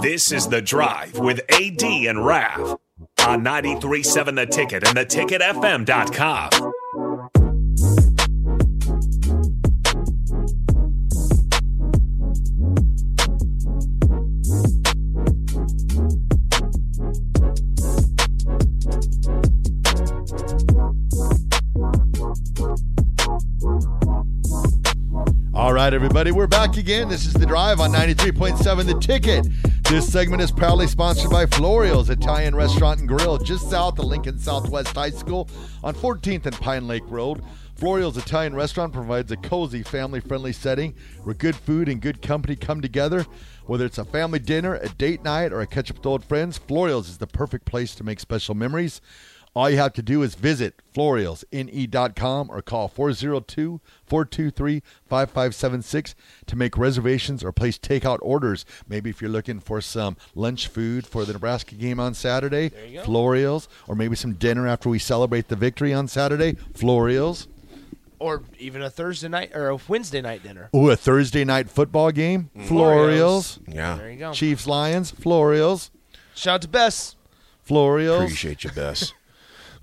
This is The Drive with AD and Rav on 93.7 The Ticket and theticketfm.com. All right, everybody, we're back again. This is The Drive on 93.7 The Ticket. This segment is proudly sponsored by Florio's Italian Restaurant and Grill, just south of Lincoln Southwest High School on 14th and Pine Lake Road. Florio's Italian Restaurant provides a cozy, family friendly setting where good food and good company come together. Whether it's a family dinner, a date night, or a catch up with old friends, Florio's is the perfect place to make special memories. All you have to do is visit florialsne.com or call 402 423 5576 to make reservations or place takeout orders. Maybe if you're looking for some lunch food for the Nebraska game on Saturday, Florio's, or maybe some dinner after we celebrate the victory on Saturday, Florio's. or even a Thursday night or a Wednesday night dinner. Ooh, a Thursday night football game, mm. Florio's. Yeah. There you go. Chiefs Lions, Florio's, Shout out to Bess. Florio's. Appreciate you, Bess.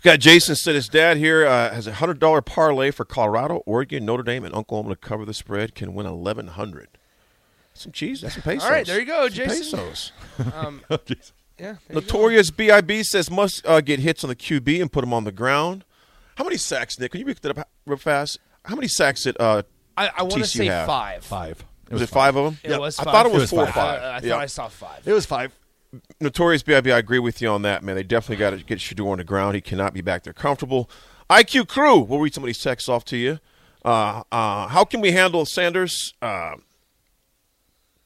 We got Jason said his dad here uh, has a hundred dollar parlay for Colorado, Oregon, Notre Dame, and Oklahoma to cover the spread. Can win eleven hundred. Some cheese. That's some pesos. All right, there you go, Some Jason. Pesos. Um, yeah. there go. Notorious Bib says must uh, get hits on the QB and put him on the ground. How many sacks, Nick? Can you pick that up real fast? How many sacks did uh, I, I want to say have? five. Five. was, it five of them? It was I thought it was, It was four or five. five. I, I thought Yeah. I saw five. It was five. Notorious Bib, I agree with you on that, man. They definitely got to get Shedeur on the ground. He cannot be back there comfortable. IQ Crew, we'll read some of these texts off to you. Uh, uh, how can we handle Sanders? Uh,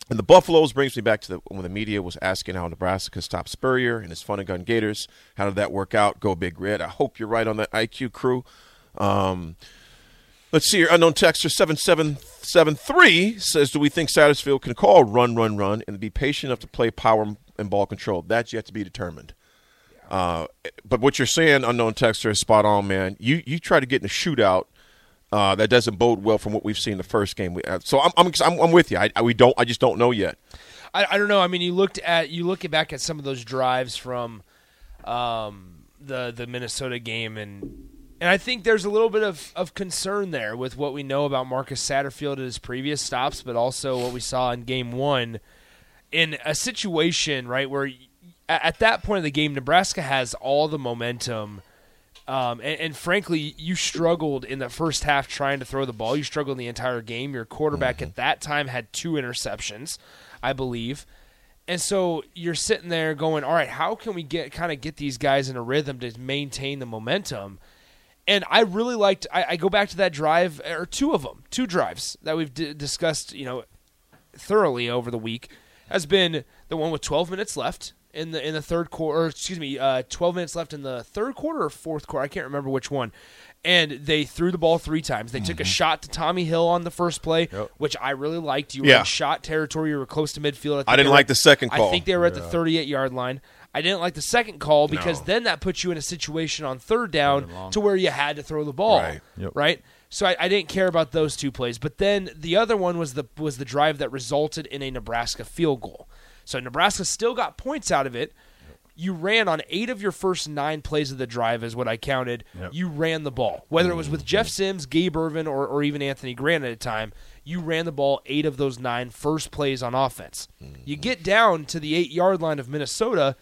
and the Buffaloes brings me back to the, when the media was asking how Nebraska stopped Spurrier and his fun and gun Gators. How did that work out? Go Big Red. I hope you're right on that IQ Crew. Um, Let's see here. Unknown texter 7773 says, Do we think Satterfield can call run, run, run and be patient enough to play power and ball control? That's yet to be determined. Uh, but what you're saying, unknown texter, is spot on, man. You you try to get in a shootout. Uh, that doesn't bode well from what we've seen the first game. Uh, so I'm, I'm, I'm, I'm with you. I, I, we don't. I just don't know yet. I, I don't know. I mean, you looked at you look back at some of those drives from um, the the Minnesota game, and and I think there's a little bit of, of concern there with what we know about Marcus Satterfield at his previous stops, but also what we saw in Game One in a situation right where at, at that point of the game, Nebraska has all the momentum. Um, and, and frankly, you struggled in the first half trying to throw the ball. You struggled the entire game. Your quarterback at that time had two interceptions, I believe. And so you're sitting there going, "All right, how can we get kind of get these guys in a rhythm to maintain the momentum?" And I really liked. I, I go back to that drive or two of them, two drives that we've d- discussed, you know, thoroughly over the week. Has been the one with 12 minutes left in the in the third quarter. Excuse me, uh, 12 minutes left in the third quarter or fourth quarter. I can't remember which one. and they threw the ball three times. They took a shot to Tommy Hill on the first play, Mm-hmm. Yep. which I really liked. You were Yeah. in shot territory. You were close to midfield. think I didn't were- like the second call. I think they were at the 38 yard line. I didn't like the second call because then that puts you in a situation on third down to where you had to throw the ball, Right. Yep. right? So I, I didn't care about those two plays. But then the other one was the was the drive that resulted in a Nebraska field goal. So Nebraska still got points out of it. You ran on eight of your first nine plays of the drive, is what I counted. Yep. You ran the ball, whether it was with mm-hmm. Jeff Sims, Gabe Ervin, or, or even Anthony Grant at a time. You ran the ball eight of those nine first plays on offense. You mm-hmm. get down to the eight yard line of Minnesota,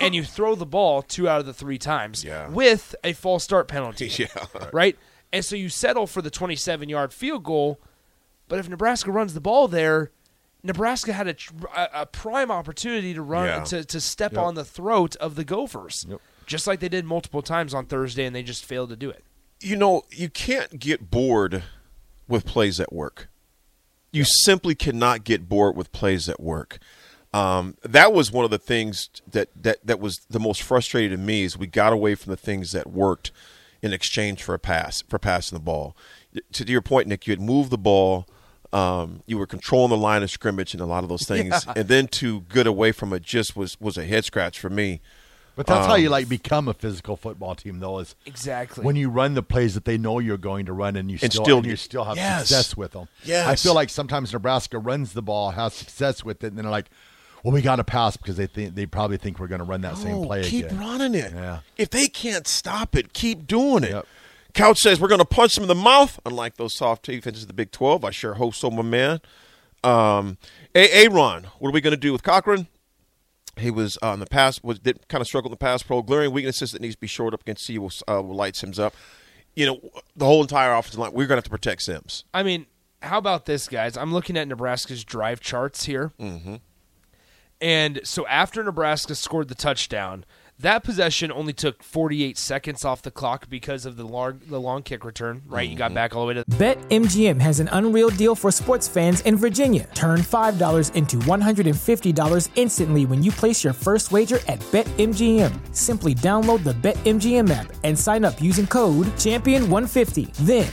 and you throw the ball two out of the three times Yeah. with a false start penalty Yeah. right? And so you settle for the 27 yard field goal. But if Nebraska runs the ball there, Nebraska had a, a, prime opportunity to run Yeah. to, to step on the throat of the Gophers, Yep. just like they did multiple times on Thursday, and they just failed to do it. you know, you can't get bored with plays at work. You simply cannot get bored with plays at work. Um, that was one of the things that, that, that was the most frustrating to me is we got away from the things that worked in exchange for a pass for passing the ball. To your point, Nick, you had moved the ball. Um, you were controlling the line of scrimmage and a lot of those things, and then to get away from it just was was a head scratch for me. But that's how Um, you like become a physical football team, though. Is Exactly. when you run the plays that they know you're going to run, and you And still, still- and you still have Yes. success with them. Yes. I feel like sometimes Nebraska runs the ball, has success with it, and then they're like, "Well, we got to pass because they think they probably think we're going to run that same play keep again." Keep running it. Yeah. If they can't stop it, keep doing it. Yep. Couch says we're going to punch them in the mouth. Unlike those soft defenses of the Big Twelve, I sure hope so, my man. Um, a- Aaron, what are we going to do with Cochran? He was uh, in the past was did kind of struggled in the past pro glaring weaknesses that needs to be shored up against C will, uh, will light Sims up. You know, the whole entire offensive line. We're going to have to protect Sims. I mean, how about this, guys? I'm looking at Nebraska's drive charts here. Mm-hmm. And so after Nebraska scored the touchdown, that possession only took 48 seconds off the clock because of the long, the long kick return, right? You got mm-hmm. back all the way to BetMGM has an unreal deal for sports fans in Virginia. Turn $5 into $150 instantly when you place your first wager at BetMGM. Simply download the BetMGM app and sign up using code Champion150. Then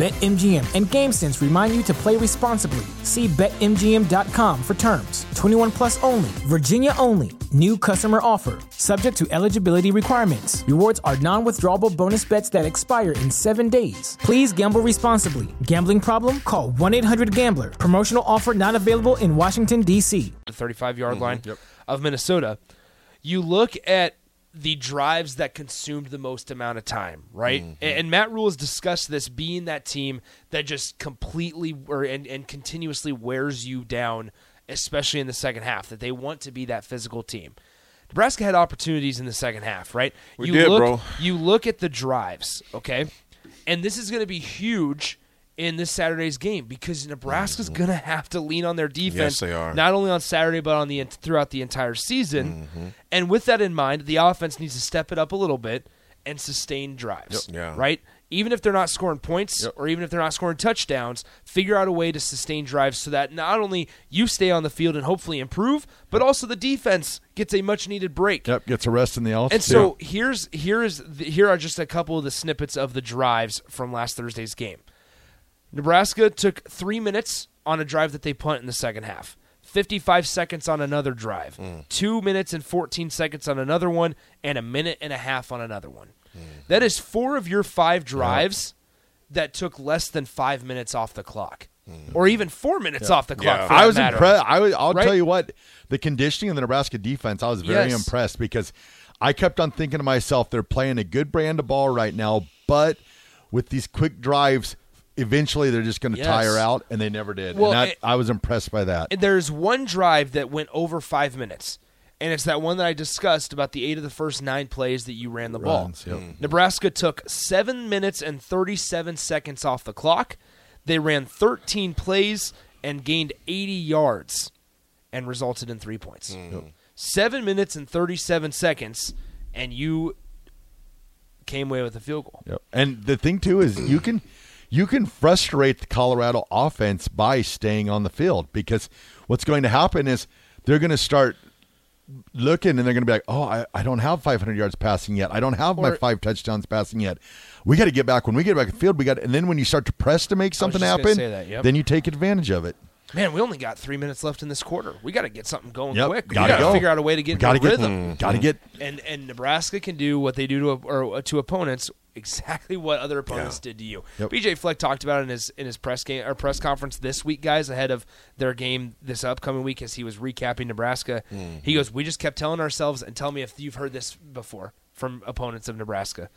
BetMGM and GameSense remind you to play responsibly. See BetMGM.com for terms. 21 plus only, Virginia only. New customer offer. Subject to eligibility requirements. Rewards are non withdrawable bonus bets that expire in seven days. Please gamble responsibly. Gambling problem? Call 1 800 Gambler. Promotional offer not available in Washington, D.C. the 35 yard mm-hmm. line of Minnesota, you look at the drives that consumed the most amount of time, right? Mm-hmm. And, and Matt Rhule has discussed this being that team that just completely or and, and continuously wears you down, especially in the second half. That they want to be that physical team. Nebraska had opportunities in the second half, right? We you did, look, bro. You look at the drives, okay, and this is going to be huge in this Saturday's game because Nebraska's going to have to lean on their defense Mm-hmm. they are. not only on Saturday but on the throughout the entire season. Mm-hmm. And with that in mind, the offense needs to step it up a little bit and sustain drives. Yep. Yeah. Right? Even if they're not scoring points or even if they're not scoring touchdowns, figure out a way to sustain drives so that not only you stay on the field and hopefully improve, but also the defense gets a much needed break. Yep, gets a rest in the else. And so here's here is the, here are just a couple of the snippets of the drives from last Thursday's game. Nebraska took three minutes on a drive that they punt in the second half. 55 seconds on another drive, hmm. two minutes and 14 seconds on another one, and a minute and a half on another one. Hmm. That is four of your five drives that took less than five minutes off the clock, hmm. or even four minutes off the clock. Yeah. For I was matter. impressed. I was, I'll Right? tell you what, the conditioning of the Nebraska defense, I was very Yes. impressed because I kept on thinking to myself, they're playing a good brand of ball right now, but with these quick drives, eventually they're just going to Yes. tire out, and they never did. Well, and that, it- I was impressed by that. There's one drive that went over five minutes, and it's that one that I discussed about the eight of the first nine plays that you ran the Runs, ball. yep. Mm-hmm. Nebraska took seven minutes and 37 seconds off the clock. They ran 13 plays and gained 80 yards and resulted in three points. Mm-hmm. Seven minutes and 37 seconds, and you came away with a field goal. Yep. And the thing too is you can you can frustrate the Colorado offense by staying on the field because what's going to happen is they're going to start looking and they're going to be like, "Oh, I, I don't have 500 yards passing yet. I don't have my five touchdowns passing yet. We got to get back when we get back in the field. We got and then when you start to press to make something happen, that, yep. then you take advantage of it. Man, we only got three minutes left in this quarter. We got to get something going Yep. quick. Gotta we got to go. figure out a way to get Got to get rhythm. Got to get And and Nebraska can do what they do to or to opponents exactly what other opponents did to you. Yep. PJ Fleck talked about it in his in his press game or press conference this week, guys, ahead of their game this upcoming week as he was recapping Nebraska. Mm-hmm. He goes, "We just kept telling ourselves, and tell me if you've heard this before from opponents of Nebraska."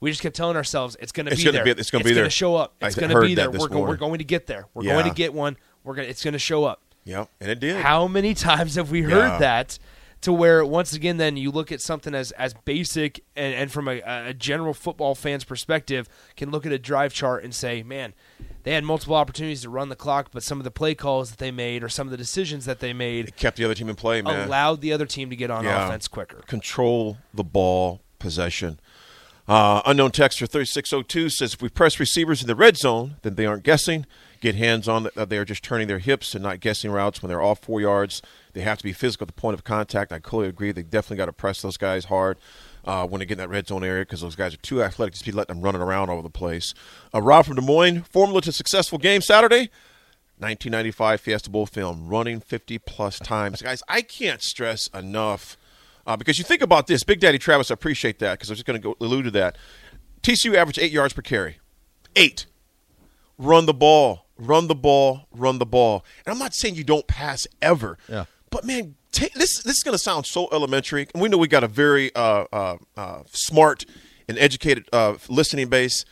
We just kept telling ourselves it's going to It's be there. be- it's gonna be there. show up. It's going to be there. We're, go- we're going to get there. We're Yeah. going to get one. We're going. to It's going to show up. Yep, and it did. How many times have we heard Yeah. that? To where once again, then you look at something as as basic and, and from a, a general football fan's perspective, can look at a drive chart and say, "Man, they had multiple opportunities to run the clock, but some of the play calls that they made or some of the decisions that they made It kept the other team in play, man. allowed the other team to get on Yeah. offense quicker." Control the ball possession. Uh, unknown texter 3602 says if we press receivers in the red zone, then they aren't guessing. Get hands on, they are just turning their hips and not guessing routes when they're off four yards. They have to be physical at the point of contact. I totally agree. They definitely got to press those guys hard uh, when they get in that red zone area because those guys are too athletic to be letting them running around all over the place. Uh, Rob from Des Moines, formula to successful game Saturday. 1995 Fiesta Bowl film, running 50 plus times. Guys, I can't stress enough uh, because you think about this. Big Daddy Travis, I appreciate that because I was just going to allude to that. TCU averaged eight yards per carry. Eight. Run the ball, run the ball, run the ball. And I'm not saying you don't pass ever. Yeah. But man, ta this this is going to sound so elementary, and we know we got a very uh, uh, uh, smart and educated uh, listening base.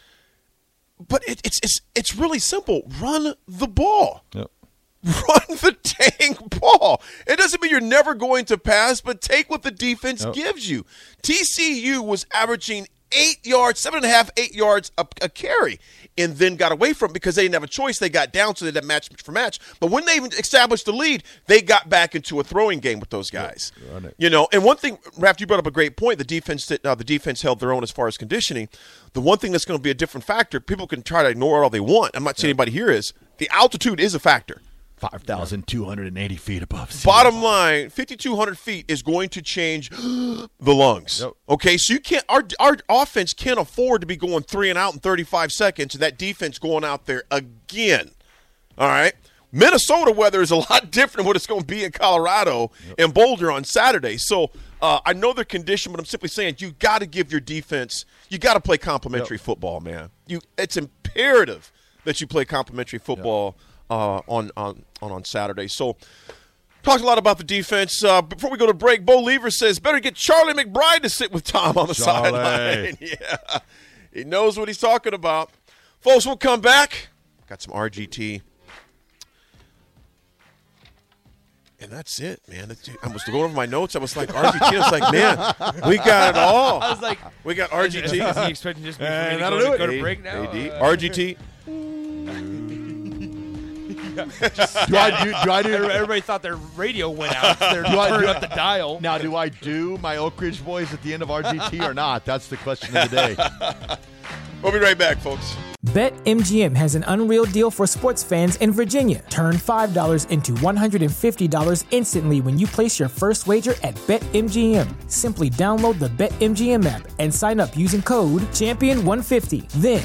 But it, it's it's it's really simple. Run the ball Yep. run the dang ball. It doesn't mean you're never going to pass, but take what the defense Yep. gives you. TCU was averaging eight yards, seven and a half, eight yards a, a carry, and then got away from it because they didn't have a choice. They got down, so they had match for match. But when they even established the lead, they got back into a throwing game with those guys. You know, and one thing, Raph, you brought up a great point. The defense, that uh, the defense held their own as far as conditioning. The one thing that's going to be a different factor, people can try to ignore it all they want. I'm not saying anybody here is. The altitude is a factor. 5,280 feet above sea Bottom line, 5,200 feet is going to change the lungs. Yep. Okay, so you can't. Our our offense can't afford to be going three and out in 35 seconds, and that defense going out there again. All right. Minnesota weather is a lot different than what it's going to be in Colorado and Boulder on Saturday. So uh, I know they're conditioned, but I'm simply saying you got to give your defense, you got to play complementary football, man. You, it's imperative that you play complementary football uh, on, on on on Saturday. So talked a lot about the defense. Uh, before we go to break, Bo Lever says better get Charlie McBride to sit with Tom on the Charlie. sideline. yeah, he knows what he's talking about. Folks, we'll come back. Got some RGT. And that's it, man. I was going over my notes. I was like, RGT. I was like, man, we got it all. I was like, We got is, is he RGT. expecting just me for me And to go, to, go to break now? AD, Uh, RGT. Do I do? Do I do? Everybody thought their radio went out. They're turning up the dial. Now, do I do my Oak Ridge voice at the end of RGT or not? That's the question of the day. We'll be right back, folks. BetMGM has an unreal deal for sports fans in Virginia. Turn $5 into $150 instantly when you place your first wager at BetMGM. Simply download the BetMGM app and sign up using code Champion150. Then,